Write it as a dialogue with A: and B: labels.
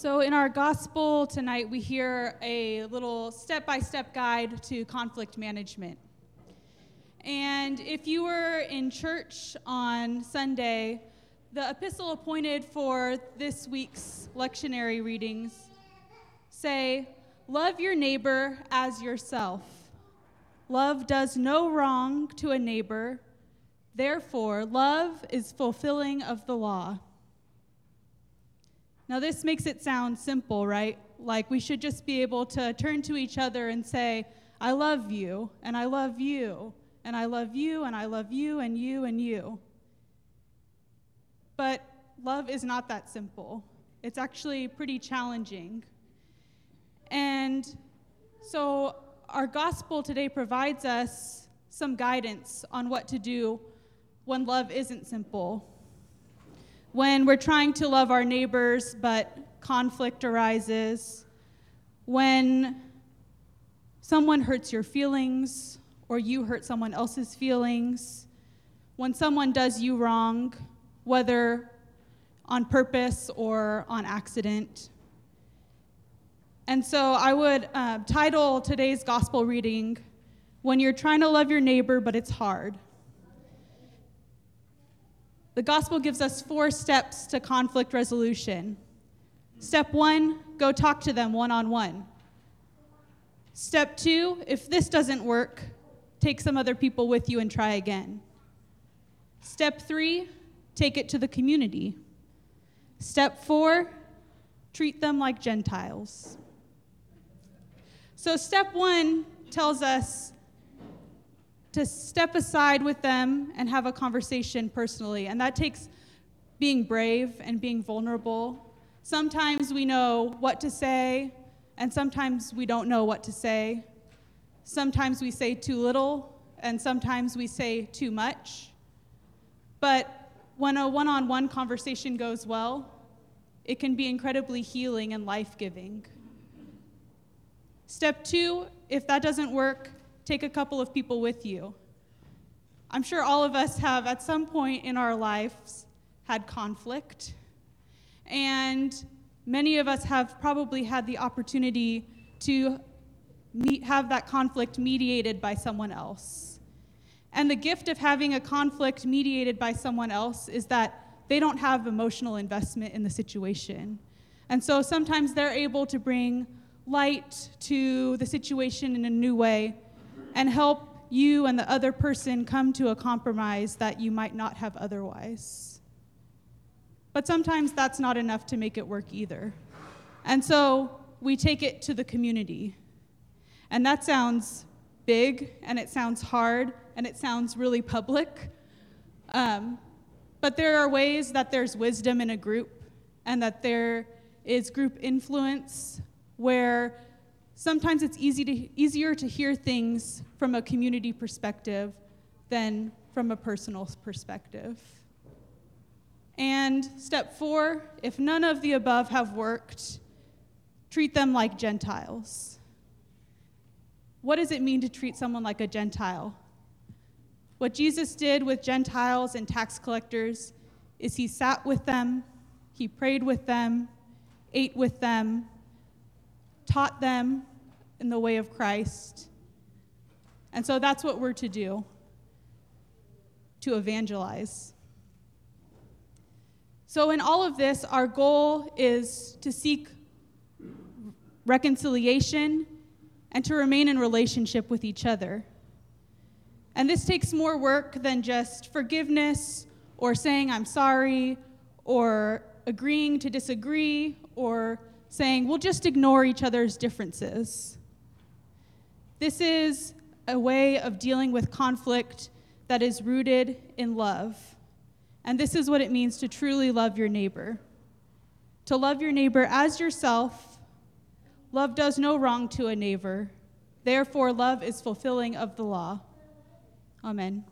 A: So, in our gospel tonight, we hear a little step by step guide to conflict management. And if you were in church on Sunday, the epistle appointed for this week's lectionary readings say, Love your neighbor as yourself. Love does no wrong to a neighbor. Therefore, love is fulfilling of the law. Now, this makes it sound simple, right? Like we should just be able to turn to each other and say, I love you, and I love you, and I love you, and I love you, and you, and you. But love is not that simple. It's actually pretty challenging. And so, our gospel today provides us some guidance on what to do when love isn't simple when we're trying to love our neighbors but conflict arises, when someone hurts your feelings or you hurt someone else's feelings, when someone does you wrong, whether on purpose or on accident. And so I would uh, title today's gospel reading, When You're Trying to Love Your Neighbor But It's Hard. The gospel gives us four steps to conflict resolution. Step one, go talk to them one on one. Step two, if this doesn't work, take some other people with you and try again. Step three, take it to the community. Step four, treat them like Gentiles. So, step one tells us to step aside with them and have a conversation personally. And that takes being brave and being vulnerable. Sometimes we know what to say, and sometimes we don't know what to say. Sometimes we say too little, and sometimes we say too much. But when a one on one conversation goes well, it can be incredibly healing and life giving. Step two if that doesn't work, take a couple of people with you. I'm sure all of us have, at some point in our lives, had conflict. And many of us have probably had the opportunity to meet, have that conflict mediated by someone else. And the gift of having a conflict mediated by someone else is that they don't have emotional investment in the situation. And so sometimes they're able to bring light to the situation in a new way and help you and the other person come to a compromise that you might not have otherwise. But sometimes that's not enough to make it work either. And so we take it to the community. And that sounds big, and it sounds hard, and it sounds really public. Um, but there are ways that there's wisdom in a group, and that there is group influence where sometimes it's easy to, easier to hear things from a community perspective than from a personal perspective. And step four if none of the above have worked, treat them like Gentiles. What does it mean to treat someone like a Gentile? What Jesus did with Gentiles and tax collectors is he sat with them, he prayed with them, ate with them, taught them, in the way of Christ. And so that's what we're to do to evangelize. So, in all of this, our goal is to seek reconciliation and to remain in relationship with each other. And this takes more work than just forgiveness or saying I'm sorry or agreeing to disagree or saying we'll just ignore each other's differences. This is a way of dealing with conflict that is rooted in love. And this is what it means to truly love your neighbor. To love your neighbor as yourself, love does no wrong to a neighbor. Therefore, love is fulfilling of the law. Amen.